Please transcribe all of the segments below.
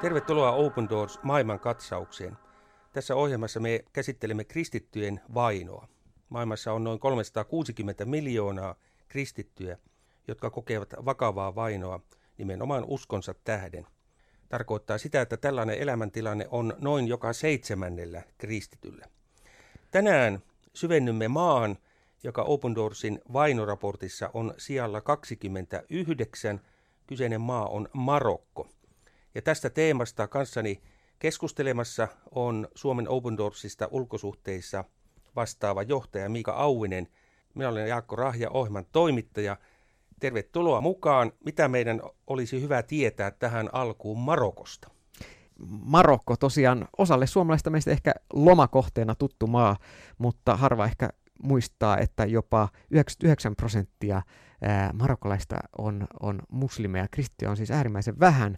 Tervetuloa Open Doors maailman katsaukseen. Tässä ohjelmassa me käsittelemme kristittyjen vainoa. Maailmassa on noin 360 miljoonaa kristittyjä, jotka kokevat vakavaa vainoa nimenomaan uskonsa tähden. Tarkoittaa sitä, että tällainen elämäntilanne on noin joka seitsemännellä kristityllä. Tänään syvennymme maan, joka Open Doorsin vainoraportissa on sijalla 29. Kyseinen maa on Marokko. Ja tästä teemasta kanssani keskustelemassa on Suomen Open Doorsista ulkosuhteissa vastaava johtaja Miika Auinen. Minä olen Jaakko Rahja, ohjelman toimittaja. Tervetuloa mukaan. Mitä meidän olisi hyvä tietää tähän alkuun Marokosta? Marokko tosiaan osalle suomalaista meistä ehkä lomakohteena tuttu maa, mutta harva ehkä muistaa, että jopa 99 prosenttia marokkolaista on, on muslimeja. Kristittyjä on siis äärimmäisen vähän.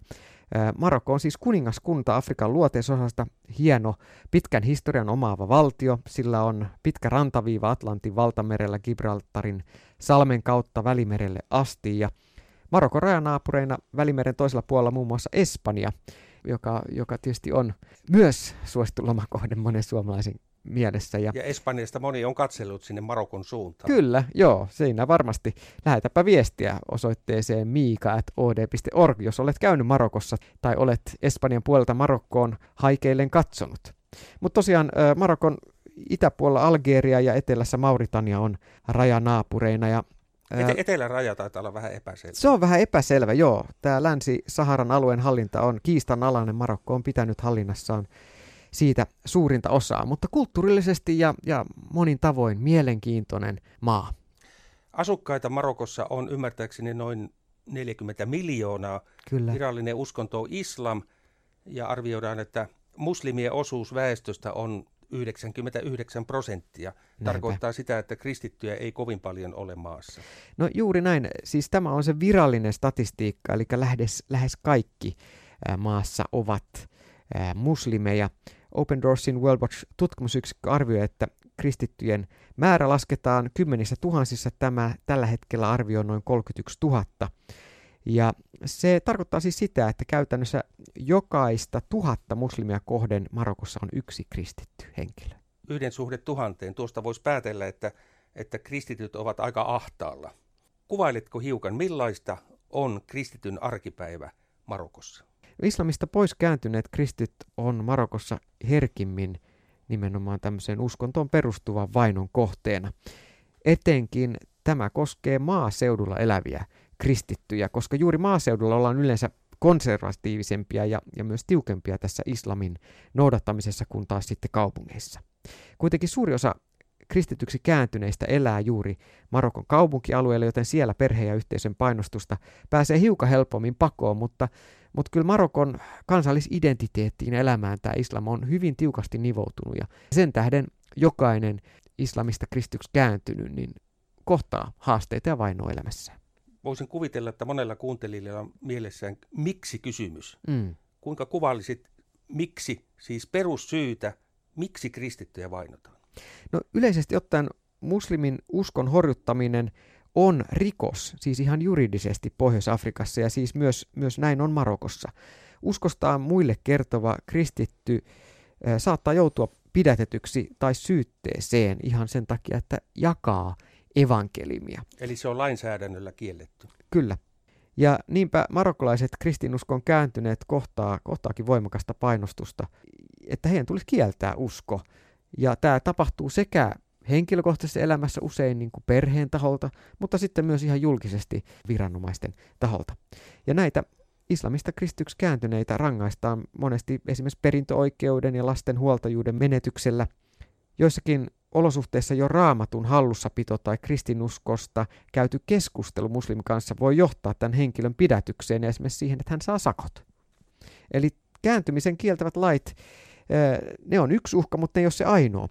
Marokko on siis kuningaskunta Afrikan luoteisosasta, hieno, pitkän historian omaava valtio. Sillä on pitkä rantaviiva Atlantin valtamerellä Gibraltarin salmen kautta Välimerelle asti. Ja Marokon rajanaapureina Välimeren toisella puolella muun muassa Espanja, joka, joka tietysti on myös suosittu lomakohde monen suomalaisen mielessä. Ja, ja Espanjasta moni on katsellut sinne Marokon suuntaan. Kyllä, joo, siinä varmasti. Lähetäpä viestiä osoitteeseen miika.od.org, jos olet käynyt Marokossa tai olet Espanjan puolelta Marokkoon haikeillen katsonut. Mutta tosiaan Marokon itäpuolella Algeria ja etelässä Mauritania on rajanaapureina ja Ete- eteläraja taitaa olla vähän epäselvä. Se on vähän epäselvä, joo. Tämä Länsi-Saharan alueen hallinta on kiistanalainen. Marokko on pitänyt hallinnassaan siitä suurinta osaa, mutta kulttuurillisesti ja, ja monin tavoin mielenkiintoinen maa. Asukkaita Marokossa on ymmärtääkseni noin 40 miljoonaa. Kyllä. Virallinen uskonto on islam ja arvioidaan, että muslimien osuus väestöstä on 99 prosenttia. Näinpä. Tarkoittaa sitä, että kristittyjä ei kovin paljon ole maassa. No juuri näin. Siis tämä on se virallinen statistiikka, eli lähes, lähes kaikki maassa ovat muslimeja. Open Doorsin World Watch tutkimusyksikkö arvioi, että kristittyjen määrä lasketaan kymmenissä tuhansissa. Tämä tällä hetkellä arvio noin 31 000. Ja se tarkoittaa siis sitä, että käytännössä jokaista tuhatta muslimia kohden Marokossa on yksi kristitty henkilö. Yhden suhde tuhanteen. Tuosta voisi päätellä, että, että kristityt ovat aika ahtaalla. Kuvailitko hiukan, millaista on kristityn arkipäivä Marokossa? Islamista pois kääntyneet kristit on Marokossa herkimmin nimenomaan tämmöiseen uskontoon perustuvan vainon kohteena. Etenkin tämä koskee maaseudulla eläviä kristittyjä, koska juuri maaseudulla ollaan yleensä konservatiivisempia ja, ja myös tiukempia tässä islamin noudattamisessa kuin taas sitten kaupungeissa. Kuitenkin suuri osa kristityksi kääntyneistä elää juuri Marokon kaupunkialueella, joten siellä perhe- ja yhteisön painostusta pääsee hiukan helpommin pakoon, mutta mutta kyllä Marokon kansallisidentiteettiin elämään tämä islam on hyvin tiukasti nivoutunut ja sen tähden jokainen islamista kristyksi kääntynyt niin kohtaa haasteita ja vainoa elämässään. Voisin kuvitella, että monella kuuntelijalla on mielessään miksi kysymys. Mm. Kuinka kuvailisit miksi, siis perussyytä, miksi kristittyjä vainotaan? No yleisesti ottaen muslimin uskon horjuttaminen on rikos, siis ihan juridisesti Pohjois-Afrikassa ja siis myös, myös näin on Marokossa. Uskostaan muille kertova kristitty äh, saattaa joutua pidätetyksi tai syytteeseen ihan sen takia, että jakaa evankelimia. Eli se on lainsäädännöllä kielletty. Kyllä. Ja niinpä marokkolaiset kristinuskon kääntyneet kohtaa, kohtaakin voimakasta painostusta, että heidän tulisi kieltää usko. Ja tämä tapahtuu sekä henkilökohtaisessa elämässä usein niin kuin perheen taholta, mutta sitten myös ihan julkisesti viranomaisten taholta. Ja näitä islamista kristyksi kääntyneitä rangaistaan monesti esimerkiksi perintöoikeuden ja lasten huoltajuuden menetyksellä. Joissakin olosuhteissa jo raamatun hallussapito tai kristinuskosta käyty keskustelu muslimin kanssa voi johtaa tämän henkilön pidätykseen ja esimerkiksi siihen, että hän saa sakot. Eli kääntymisen kieltävät lait, ne on yksi uhka, mutta ne ei ole se ainoa.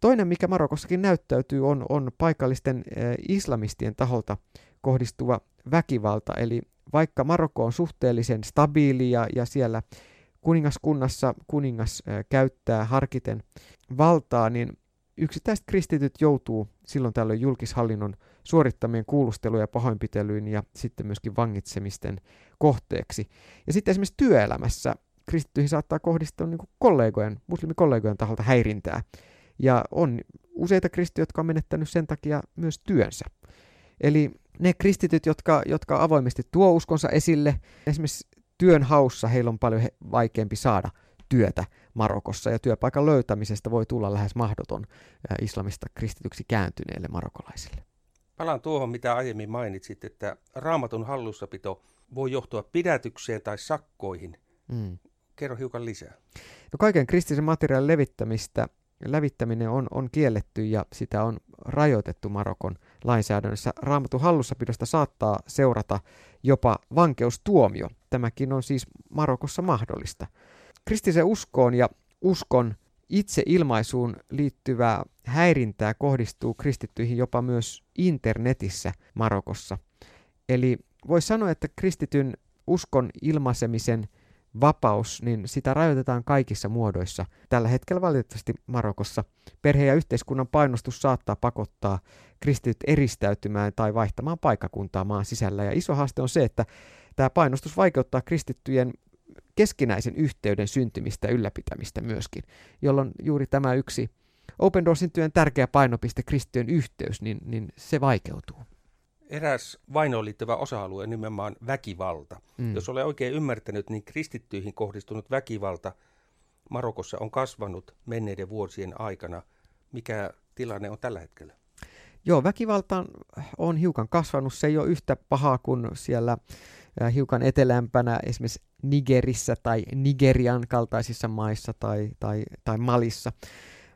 Toinen, mikä Marokossakin näyttäytyy, on, on paikallisten eh, islamistien taholta kohdistuva väkivalta. Eli vaikka Marokko on suhteellisen stabiili ja, ja siellä kuningaskunnassa kuningas eh, käyttää harkiten valtaa, niin yksittäiset kristityt joutuu silloin tällöin julkishallinnon suorittamien kuulusteluja, pahoinpitelyyn ja sitten myöskin vangitsemisten kohteeksi. Ja sitten esimerkiksi työelämässä kristittyihin saattaa kohdistua niin kollegojen, muslimikollegojen taholta häirintää. Ja on useita kristittyjä, jotka on menettänyt sen takia myös työnsä. Eli ne kristityt, jotka, jotka avoimesti tuo uskonsa esille, esimerkiksi työn haussa heillä on paljon vaikeampi saada työtä Marokossa, ja työpaikan löytämisestä voi tulla lähes mahdoton islamista kristityksi kääntyneille marokolaisille. Palaan tuohon, mitä aiemmin mainitsit, että raamatun hallussapito voi johtua pidätykseen tai sakkoihin. Mm. Kerro hiukan lisää. No kaiken kristillisen materiaalin levittämistä, levittäminen on, on kielletty ja sitä on rajoitettu Marokon lainsäädännössä. Raamatun hallussapidosta saattaa seurata jopa vankeustuomio. Tämäkin on siis Marokossa mahdollista. Kristillisen uskoon ja uskon itse ilmaisuun liittyvää häirintää kohdistuu kristittyihin jopa myös internetissä Marokossa. Eli voisi sanoa, että kristityn uskon ilmaisemisen vapaus, niin sitä rajoitetaan kaikissa muodoissa. Tällä hetkellä valitettavasti Marokossa perhe- ja yhteiskunnan painostus saattaa pakottaa kristityt eristäytymään tai vaihtamaan paikkakuntaa maan sisällä. Ja iso haaste on se, että tämä painostus vaikeuttaa kristittyjen keskinäisen yhteyden syntymistä ja ylläpitämistä myöskin, jolloin juuri tämä yksi Open Doorsin työn tärkeä painopiste, kristittyjen yhteys, niin, niin se vaikeutuu. Eräs vainoon liittyvä osa-alue on nimenomaan väkivalta. Mm. Jos olen oikein ymmärtänyt, niin kristittyihin kohdistunut väkivalta Marokossa on kasvanut menneiden vuosien aikana. Mikä tilanne on tällä hetkellä? Joo, väkivalta on hiukan kasvanut. Se ei ole yhtä pahaa kuin siellä hiukan etelämpänä esimerkiksi Nigerissä tai Nigerian kaltaisissa maissa tai, tai, tai Malissa.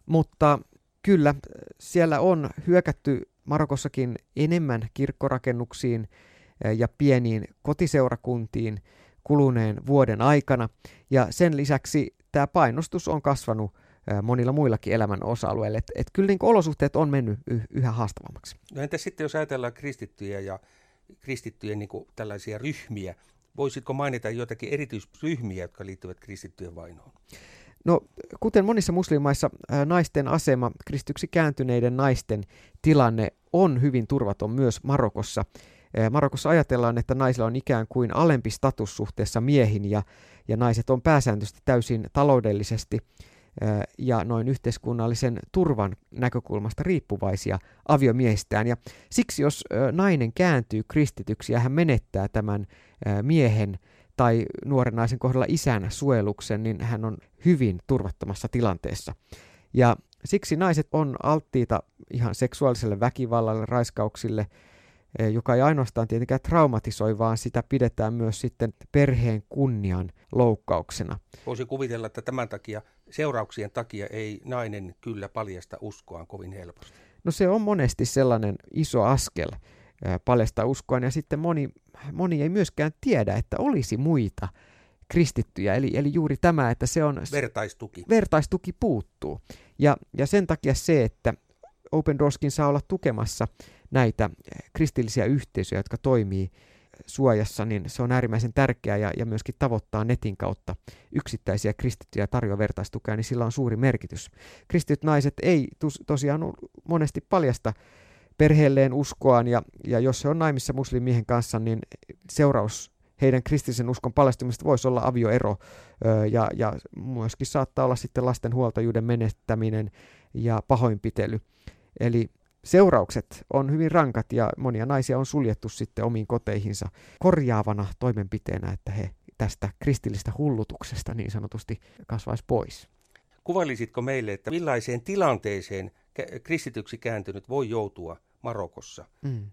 Mutta kyllä, siellä on hyökätty Marokossakin enemmän kirkkorakennuksiin ja pieniin kotiseurakuntiin kuluneen vuoden aikana. Ja sen lisäksi tämä painostus on kasvanut monilla muillakin elämän osa-alueilla. Että et kyllä niin olosuhteet on mennyt yhä haastavammaksi. No entä sitten, jos ajatellaan kristittyjä ja kristittyjen niin tällaisia ryhmiä, voisitko mainita jotakin erityisryhmiä, jotka liittyvät kristittyjen vainoon? No, kuten monissa muslimimaissa, naisten asema, kristyksi kääntyneiden naisten tilanne on hyvin turvaton myös Marokossa. Marokossa ajatellaan, että naisilla on ikään kuin alempi status suhteessa miehin ja, ja naiset on pääsääntöisesti täysin taloudellisesti ja noin yhteiskunnallisen turvan näkökulmasta riippuvaisia aviomiehistään. Ja siksi jos nainen kääntyy kristityksi ja hän menettää tämän miehen tai nuoren naisen kohdalla isän suojeluksen, niin hän on hyvin turvattomassa tilanteessa. Ja siksi naiset on alttiita ihan seksuaaliselle väkivallalle, raiskauksille, e, joka ei ainoastaan tietenkään traumatisoi, vaan sitä pidetään myös sitten perheen kunnian loukkauksena. Voisi kuvitella, että tämän takia, seurauksien takia ei nainen kyllä paljasta uskoaan kovin helposti. No se on monesti sellainen iso askel paljastaa uskoaan ja sitten moni, moni ei myöskään tiedä, että olisi muita kristittyjä. Eli, eli juuri tämä, että se on... Vertaistuki. Vertaistuki puuttuu. Ja, ja sen takia se, että Open Doorskin saa olla tukemassa näitä kristillisiä yhteisöjä, jotka toimii suojassa, niin se on äärimmäisen tärkeää ja, ja myöskin tavoittaa netin kautta yksittäisiä kristittyjä tarjoa vertaistukea, niin sillä on suuri merkitys. Kristityt naiset ei tos, tosiaan monesti paljasta perheelleen uskoaan ja, ja jos se on naimissa muslimiehen kanssa, niin seuraus heidän kristillisen uskon paljastumista voisi olla avioero ja, ja myöskin saattaa olla sitten lasten huoltajuuden menettäminen ja pahoinpitely. Eli seuraukset on hyvin rankat ja monia naisia on suljettu sitten omiin koteihinsa korjaavana toimenpiteenä, että he tästä kristillistä hullutuksesta niin sanotusti kasvaisi pois. Kuvailisitko meille, että millaiseen tilanteeseen kristityksi kääntynyt voi joutua Marokossa? Mm.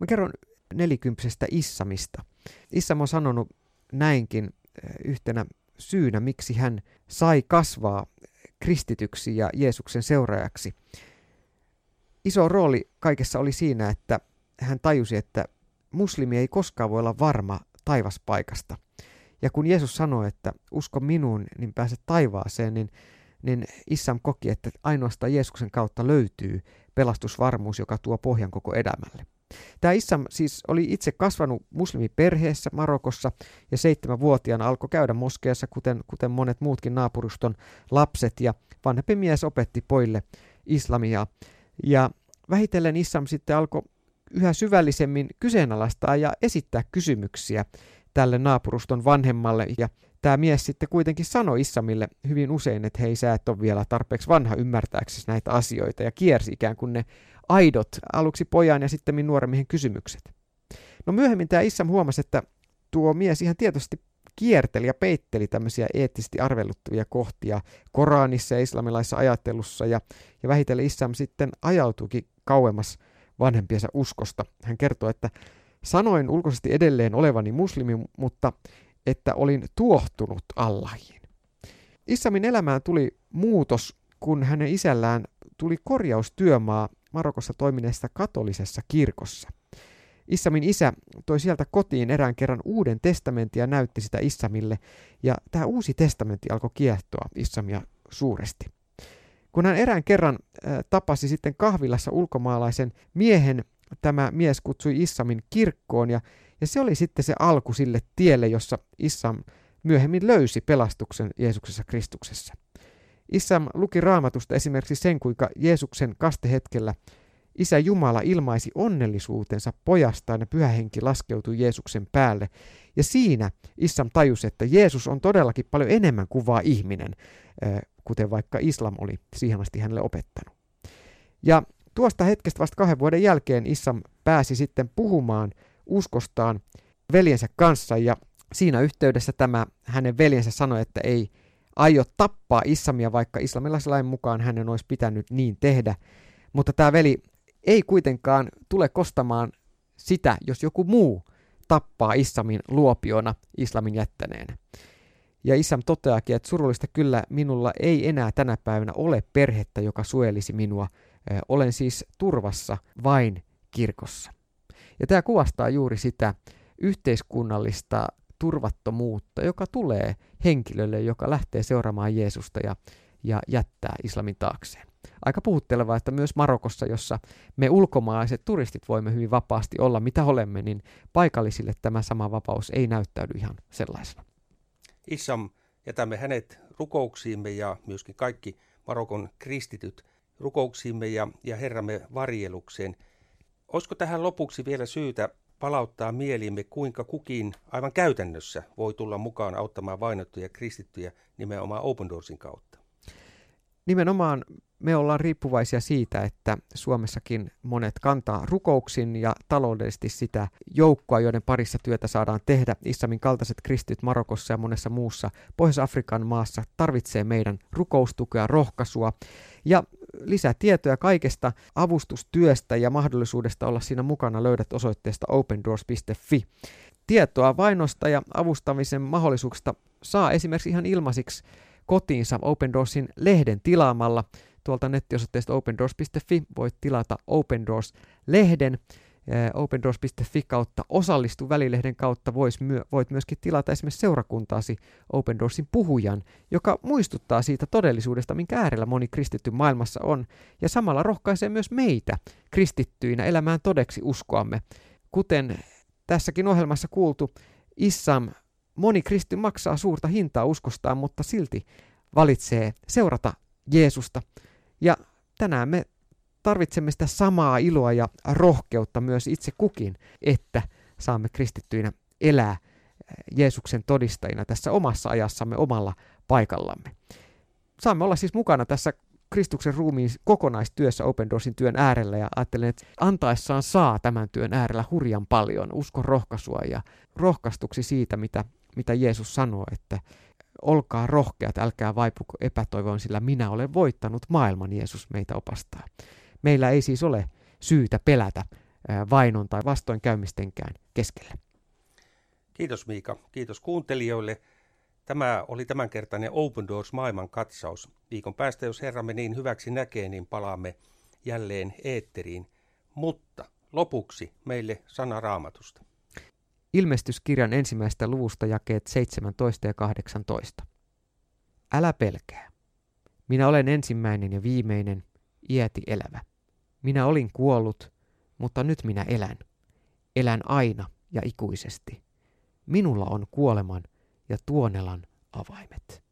Mä kerron nelikymppisestä Issamista. Issam on sanonut näinkin eh, yhtenä syynä, miksi hän sai kasvaa kristityksi ja Jeesuksen seuraajaksi. Iso rooli kaikessa oli siinä, että hän tajusi, että muslimi ei koskaan voi olla varma taivaspaikasta. Ja kun Jeesus sanoi, että usko minuun, niin pääset taivaaseen, niin, niin Issam koki, että ainoastaan Jeesuksen kautta löytyy pelastusvarmuus, joka tuo pohjan koko elämälle. Tämä Issam siis oli itse kasvanut muslimiperheessä Marokossa ja seitsemänvuotiaana alkoi käydä moskeessa, kuten, kuten monet muutkin naapuruston lapset, ja vanhempi mies opetti poille islamia. Ja vähitellen Issam sitten alkoi yhä syvällisemmin kyseenalaistaa ja esittää kysymyksiä tälle naapuruston vanhemmalle. Ja tämä mies sitten kuitenkin sanoi Issamille hyvin usein, että hei sä et ole vielä tarpeeksi vanha ymmärtääksesi näitä asioita ja kiersi ikään kuin ne aidot, aluksi pojan ja sitten nuoren miehen kysymykset. No myöhemmin tämä Issam huomasi, että tuo mies ihan tietoisesti kierteli ja peitteli tämmöisiä eettisesti arveluttavia kohtia Koranissa ja islamilaisessa ajattelussa ja, ja vähitellen Issam sitten ajautuikin kauemmas vanhempiensa uskosta. Hän kertoo, että sanoin ulkoisesti edelleen olevani muslimi, mutta että olin tuohtunut Allahiin. Issamin elämään tuli muutos, kun hänen isällään tuli korjaustyömaa Marokossa toimineessa katolisessa kirkossa. Issamin isä toi sieltä kotiin erään kerran uuden testamentin ja näytti sitä Issamille, ja tämä uusi testamentti alkoi kiehtoa Issamia suuresti. Kun hän erään kerran tapasi sitten kahvilassa ulkomaalaisen miehen, tämä mies kutsui Issamin kirkkoon, ja, ja se oli sitten se alku sille tielle, jossa Issam myöhemmin löysi pelastuksen Jeesuksessa Kristuksessa. Issam luki raamatusta esimerkiksi sen, kuinka Jeesuksen kastehetkellä Isä Jumala ilmaisi onnellisuutensa pojastaan ja pyhähenki laskeutui Jeesuksen päälle. Ja siinä Issam tajusi, että Jeesus on todellakin paljon enemmän kuin vaan ihminen, kuten vaikka islam oli siihen asti hänelle opettanut. Ja tuosta hetkestä vasta kahden vuoden jälkeen Issam pääsi sitten puhumaan uskostaan veljensä kanssa ja siinä yhteydessä tämä hänen veljensä sanoi, että ei aio tappaa Issamia, vaikka islamilaisen mukaan hänen olisi pitänyt niin tehdä. Mutta tämä veli ei kuitenkaan tule kostamaan sitä, jos joku muu tappaa Issamin luopiona islamin jättäneenä. Ja Issam toteakin, että surullista kyllä minulla ei enää tänä päivänä ole perhettä, joka suojelisi minua. Olen siis turvassa vain kirkossa. Ja tämä kuvastaa juuri sitä yhteiskunnallista turvattomuutta, joka tulee henkilölle, joka lähtee seuraamaan Jeesusta ja, ja jättää islamin taakseen aika puhuttelevaa, että myös Marokossa, jossa me ulkomaalaiset turistit voimme hyvin vapaasti olla mitä olemme, niin paikallisille tämä sama vapaus ei näyttäydy ihan sellaisena. Issam, jätämme hänet rukouksiimme ja myöskin kaikki Marokon kristityt rukouksiimme ja, ja Herramme varjelukseen. Olisiko tähän lopuksi vielä syytä palauttaa mieliimme, kuinka kukin aivan käytännössä voi tulla mukaan auttamaan vainottuja kristittyjä nimenomaan Open Doorsin kautta? Nimenomaan me ollaan riippuvaisia siitä, että Suomessakin monet kantaa rukouksin ja taloudellisesti sitä joukkoa, joiden parissa työtä saadaan tehdä. Issamin kaltaiset kristityt Marokossa ja monessa muussa Pohjois-Afrikan maassa tarvitsee meidän rukoustukea, rohkaisua ja lisätietoja kaikesta avustustyöstä ja mahdollisuudesta olla siinä mukana löydät osoitteesta opendoors.fi. Tietoa vainosta ja avustamisen mahdollisuuksista saa esimerkiksi ihan ilmaisiksi kotiinsa Open Doorsin lehden tilaamalla – tuolta nettiosoitteesta opendoors.fi voit tilata Open Doors-lehden. opendoors.fi kautta osallistu välilehden kautta vois myö, voit myöskin tilata esimerkiksi seurakuntaasi Open Doorsin puhujan, joka muistuttaa siitä todellisuudesta, minkä äärellä moni kristitty maailmassa on, ja samalla rohkaisee myös meitä kristittyinä elämään todeksi uskoamme. Kuten tässäkin ohjelmassa kuultu, Issam, moni kristy maksaa suurta hintaa uskostaan, mutta silti valitsee seurata Jeesusta – ja tänään me tarvitsemme sitä samaa iloa ja rohkeutta myös itse kukin, että saamme kristittyinä elää eh, Jeesuksen todistajina tässä omassa ajassamme, omalla paikallamme. Saamme olla siis mukana tässä Kristuksen ruumiin kokonaistyössä Open Doorsin työn äärellä ja ajattelen, että antaessaan saa tämän työn äärellä hurjan paljon uskon rohkaisua ja rohkaistuksi siitä, mitä, mitä Jeesus sanoo, että olkaa rohkeat, älkää vaipuko epätoivoon, sillä minä olen voittanut maailman, Jeesus meitä opastaa. Meillä ei siis ole syytä pelätä vainon tai vastoinkäymistenkään keskellä. Kiitos Miika, kiitos kuuntelijoille. Tämä oli tämänkertainen Open Doors maailman katsaus. Viikon päästä, jos Herramme niin hyväksi näkee, niin palaamme jälleen eetteriin. Mutta lopuksi meille sana raamatusta. Ilmestyskirjan ensimmäistä luvusta jakeet 17 ja 18. Älä pelkää. Minä olen ensimmäinen ja viimeinen, iäti elävä. Minä olin kuollut, mutta nyt minä elän. Elän aina ja ikuisesti. Minulla on kuoleman ja tuonelan avaimet.